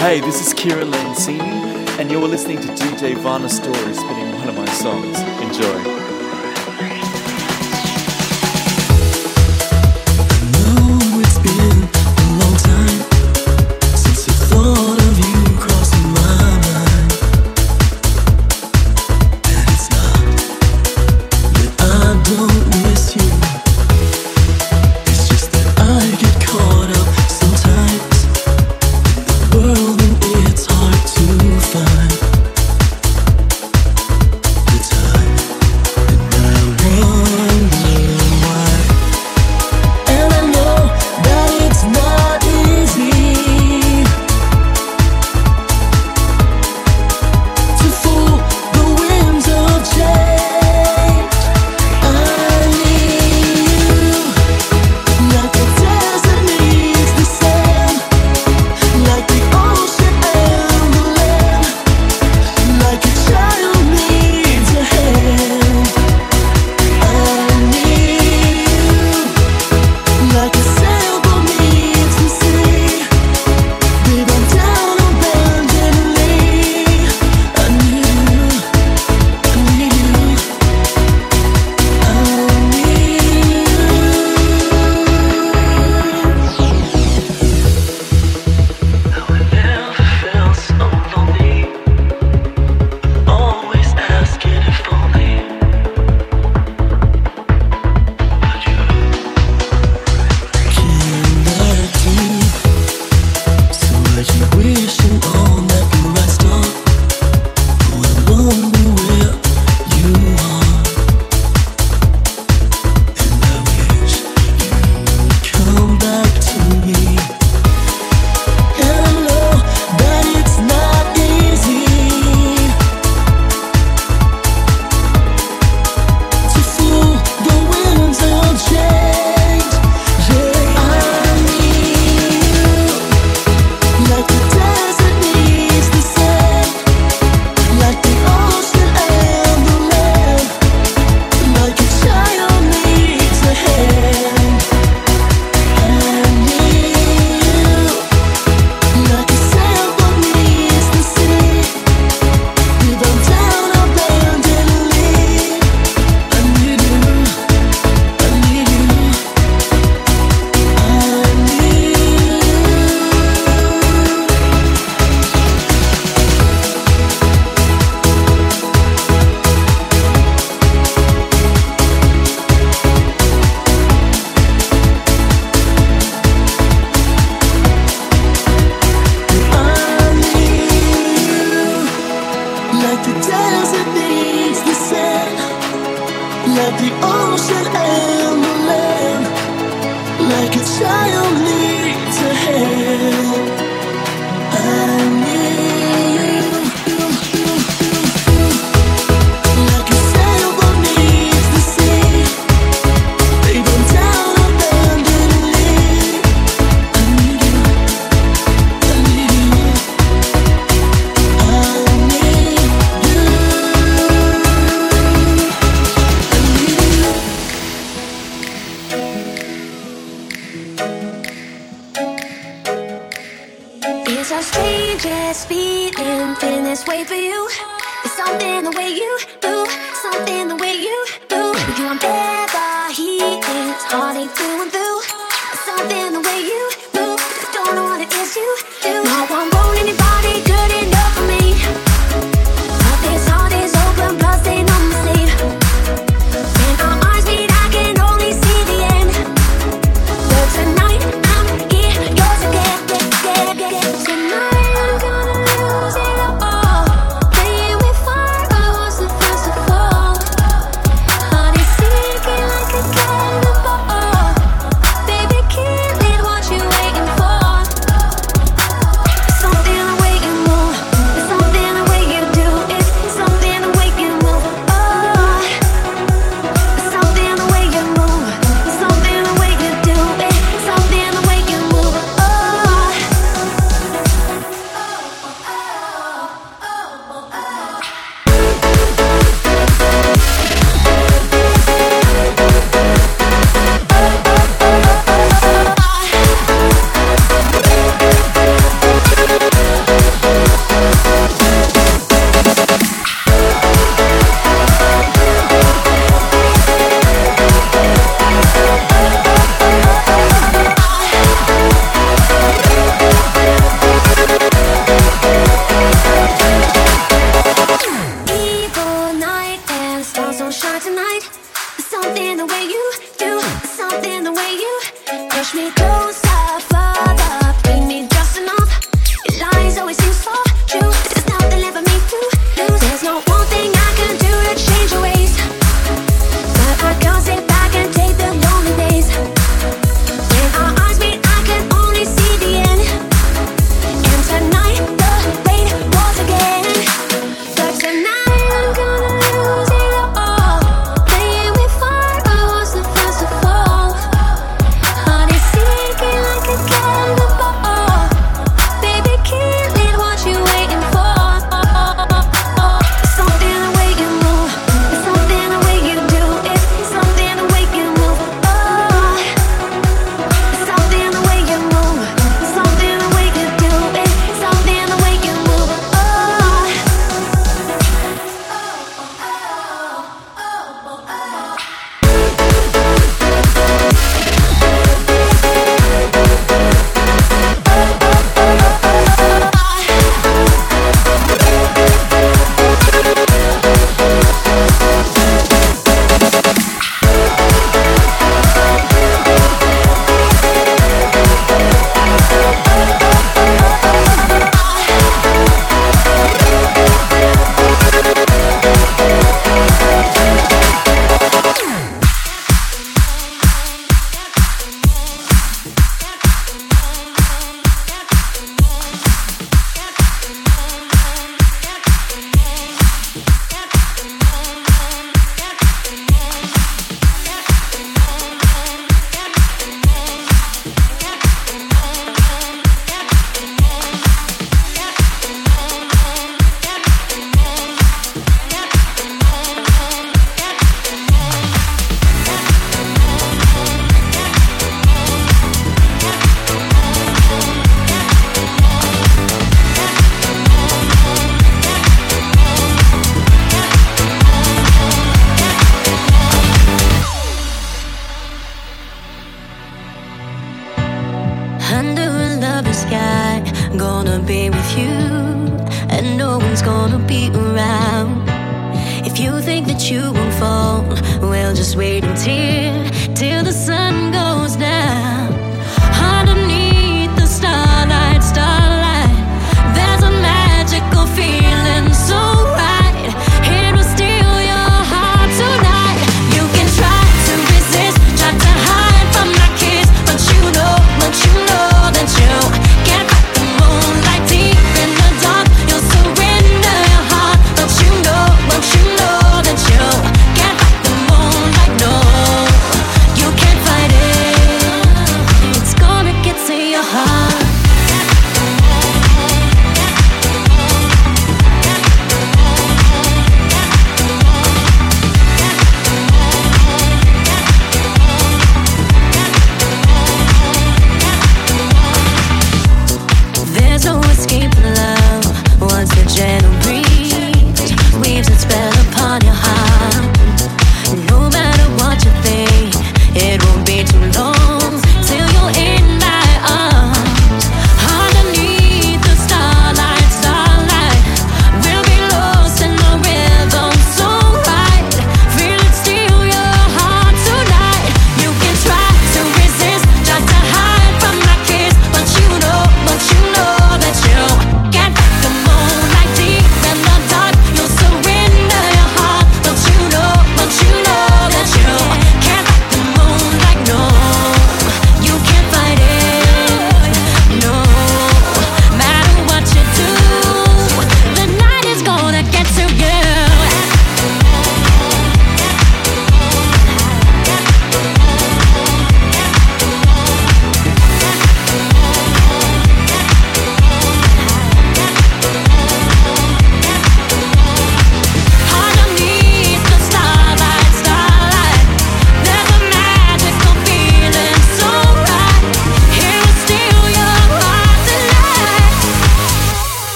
Hey, this is Kira Lancini, and you're listening to DJ Vana Story spinning one of my songs. Enjoy.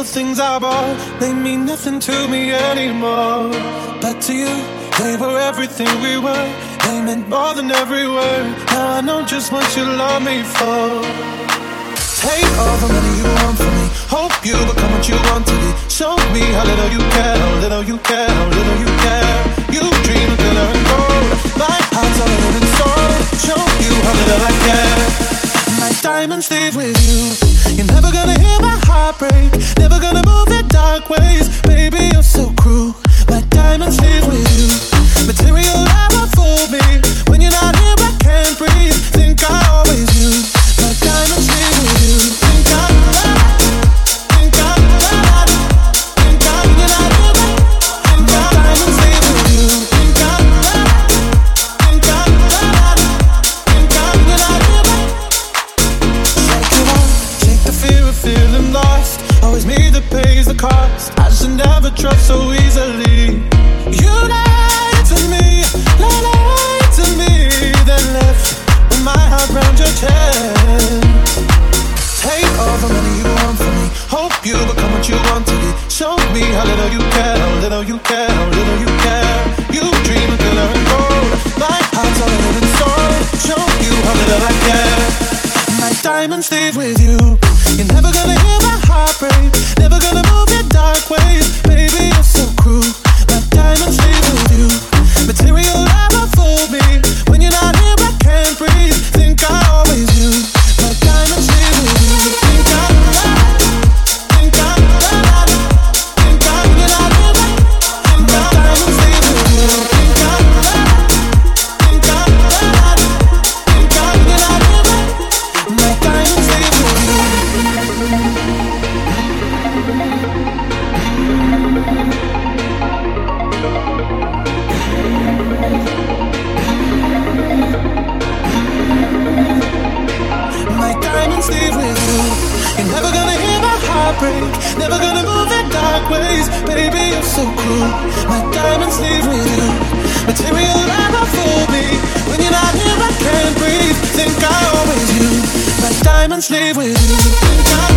Special things I bought, they mean nothing to me anymore. But to you, they were everything we were. They meant more than every word. Now I know just what you love me for. Take all the money you want from me. Hope you become what you want to be. Show me how little you care, how little you care, how little you care. You dream of glitter and gold. My heart's a living soul. Show you how little I care. My diamonds live with you. You're never gonna hear my heart break. Never gonna move in dark ways. Baby, you're so cruel. My diamonds live with you. Material never fool me. When you're not diamonds live live with. could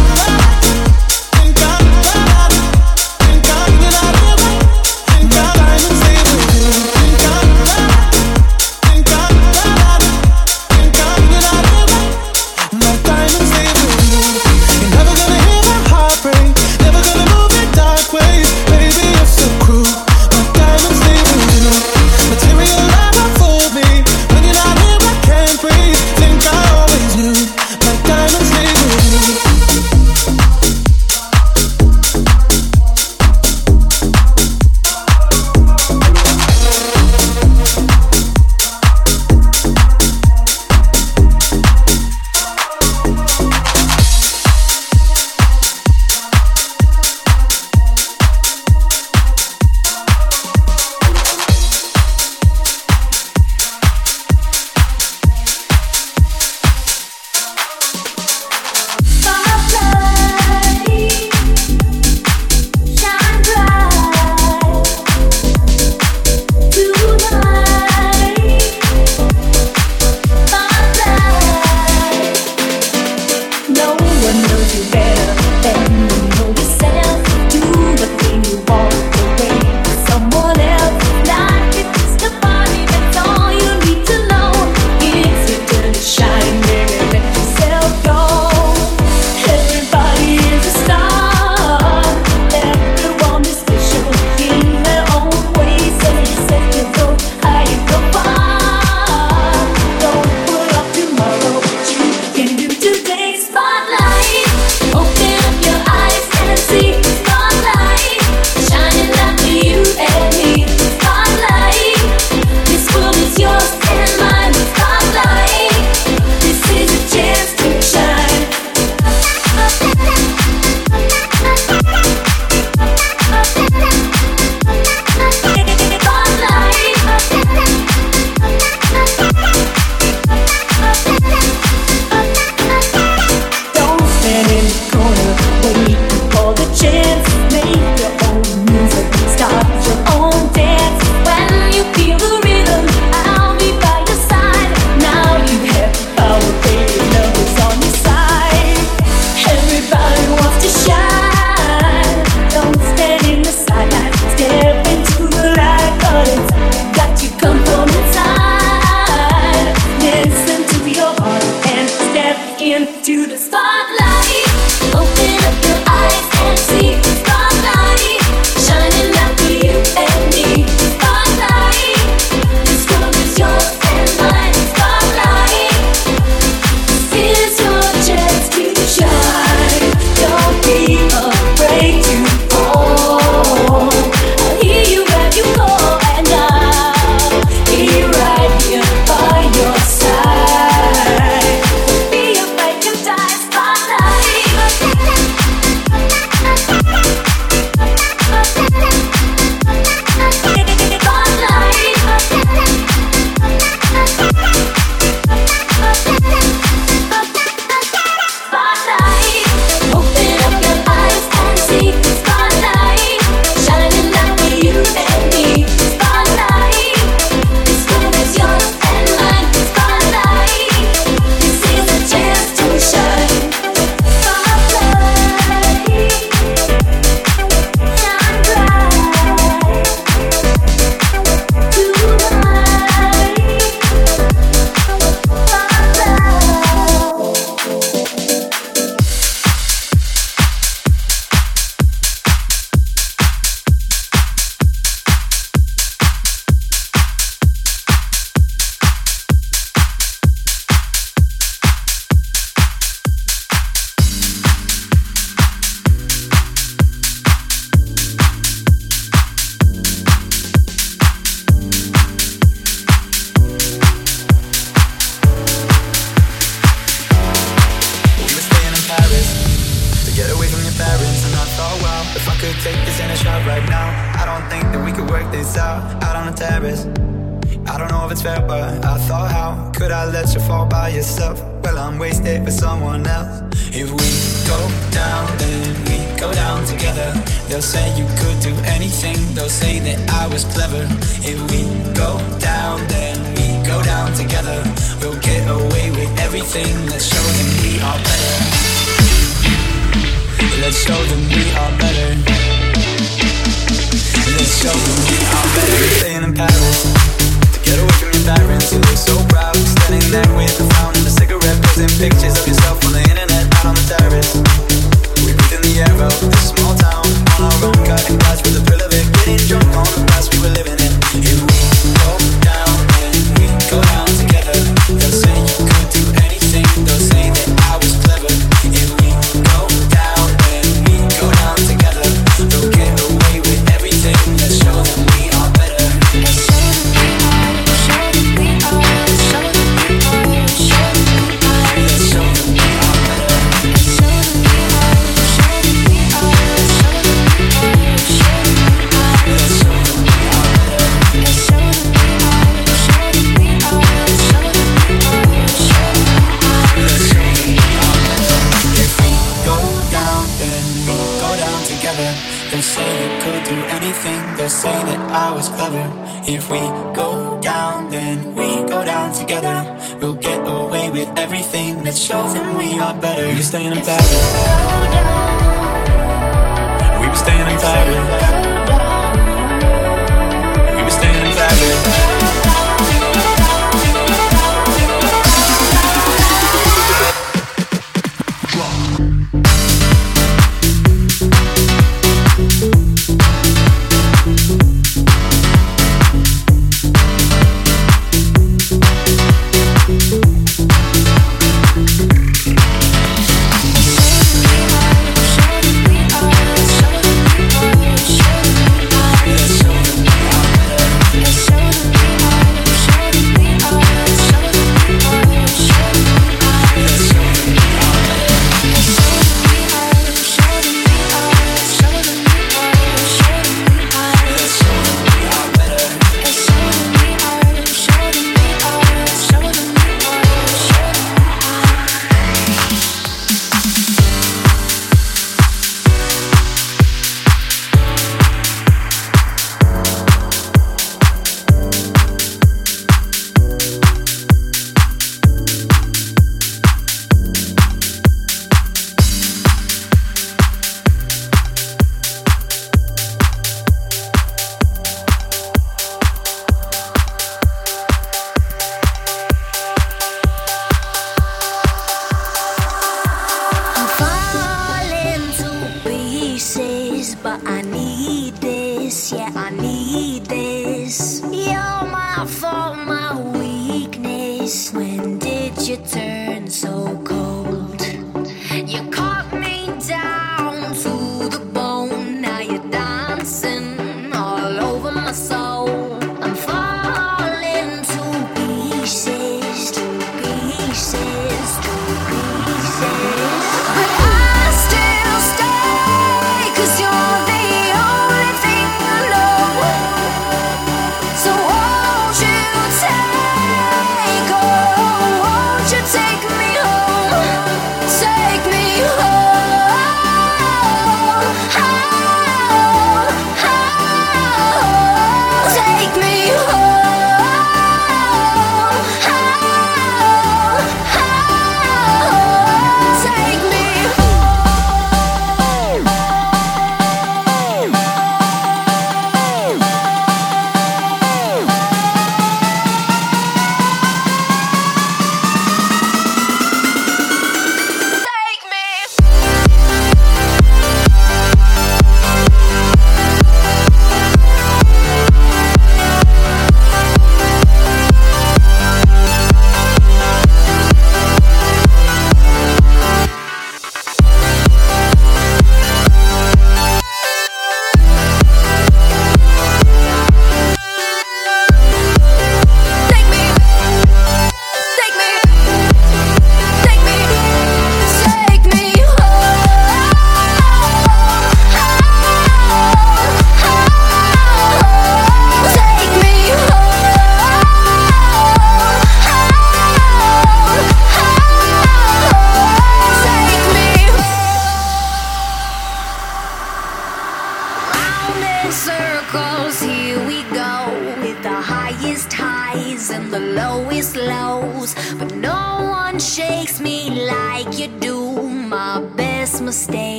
this out out on the terrace. I don't know if it's fair, but I thought, how could I let you fall by yourself? Well, I'm wasted for someone else. If we go down, then we go down together. They'll say you could do anything, they'll say that I was clever. If we go down, then we go down together. We'll get away with everything. Let's show them we are better. Let's show them we are better. In Paris. To get away from your parents, you look so proud Standing there with the thrill of Getting drunk on the past we were living in Here we go If we go down, then we go down together. We'll get away with everything. Let's show them we are better. You're staying in Paris. We were staying in Paris.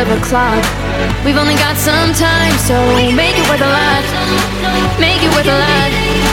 Of a clock. We've only got some time, so make it worth a lot. Make it worth a lot.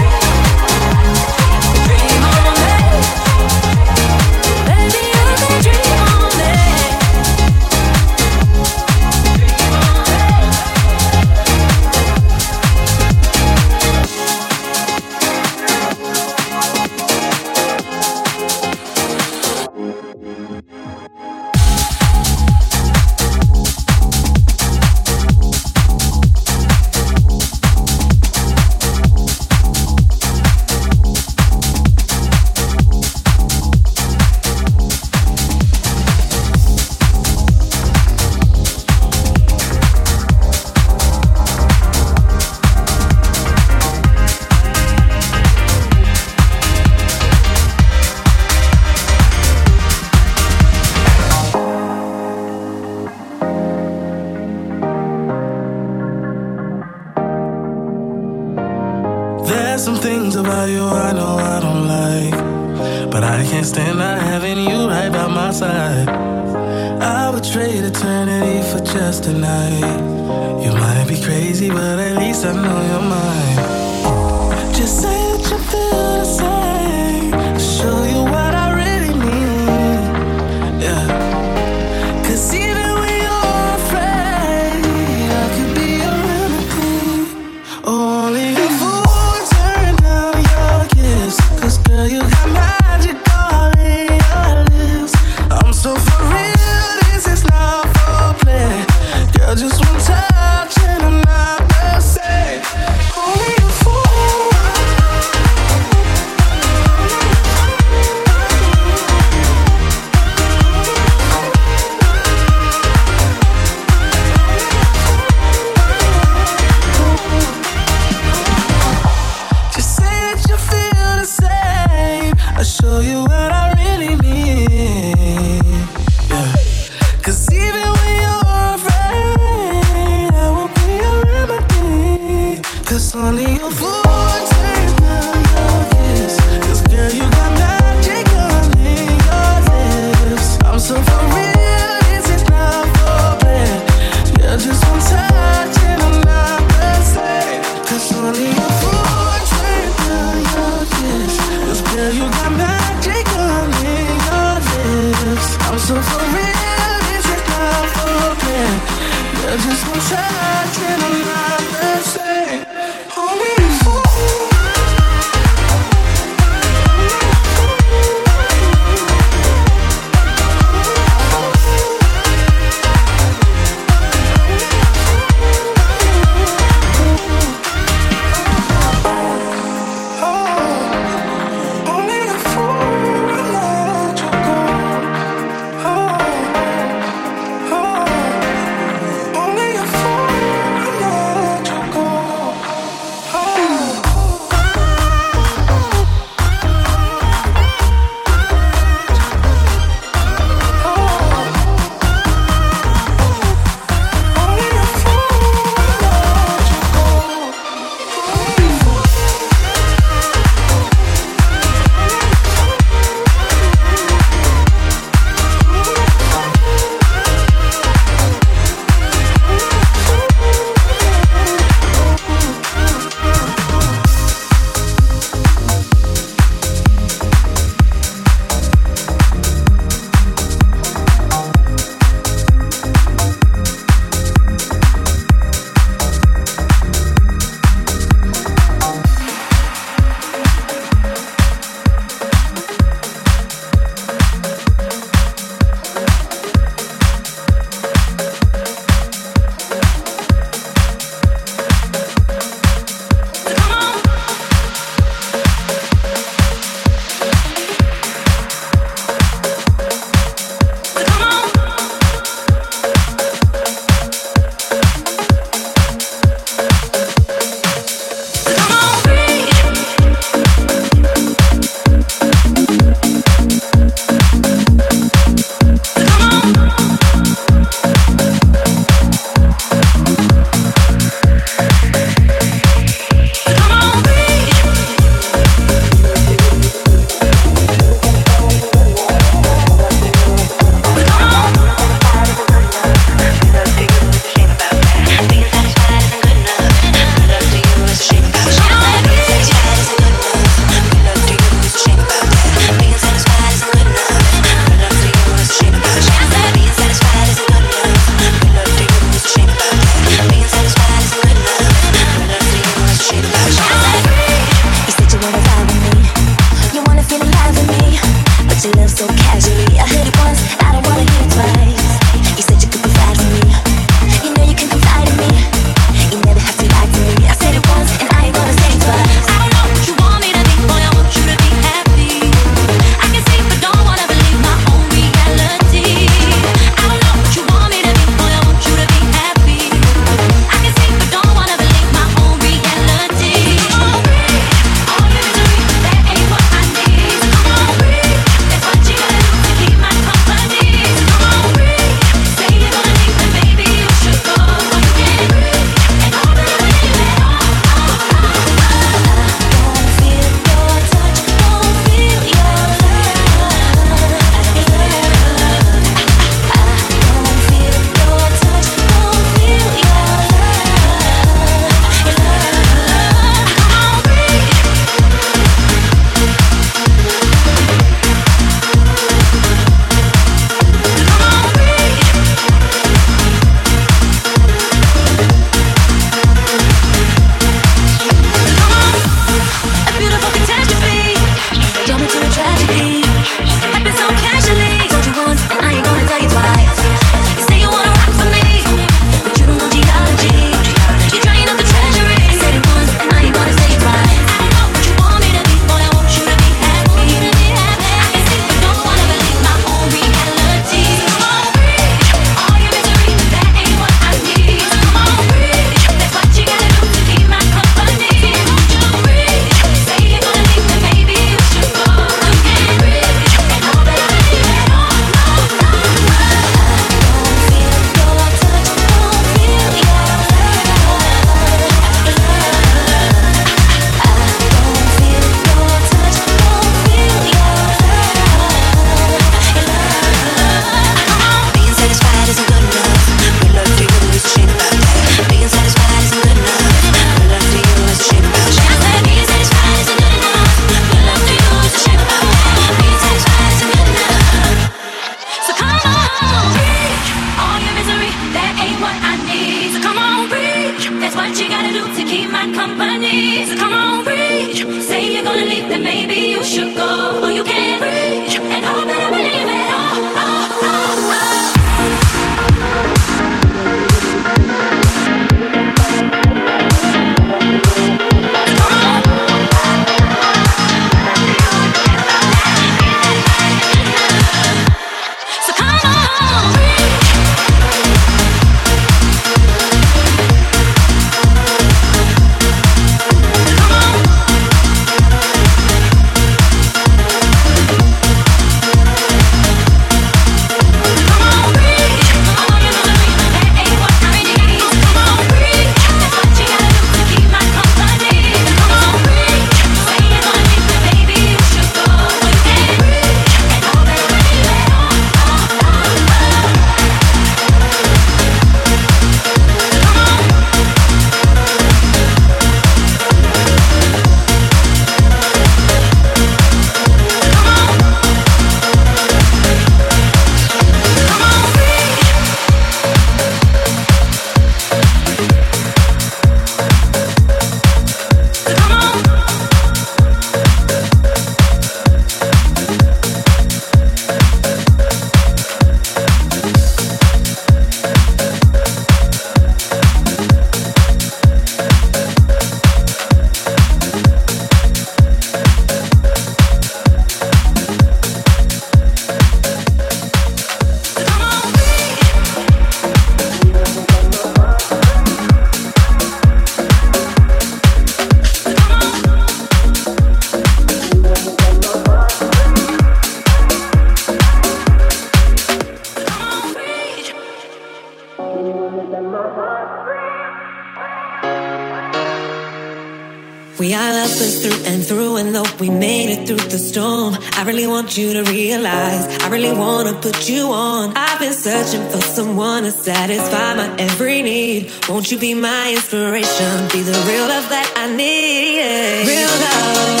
You to realize I really wanna put you on. I've been searching for someone to satisfy my every need. Won't you be my inspiration? Be the real love that I need. Real love.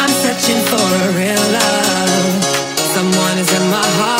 I'm searching for a real love. Someone who's in my heart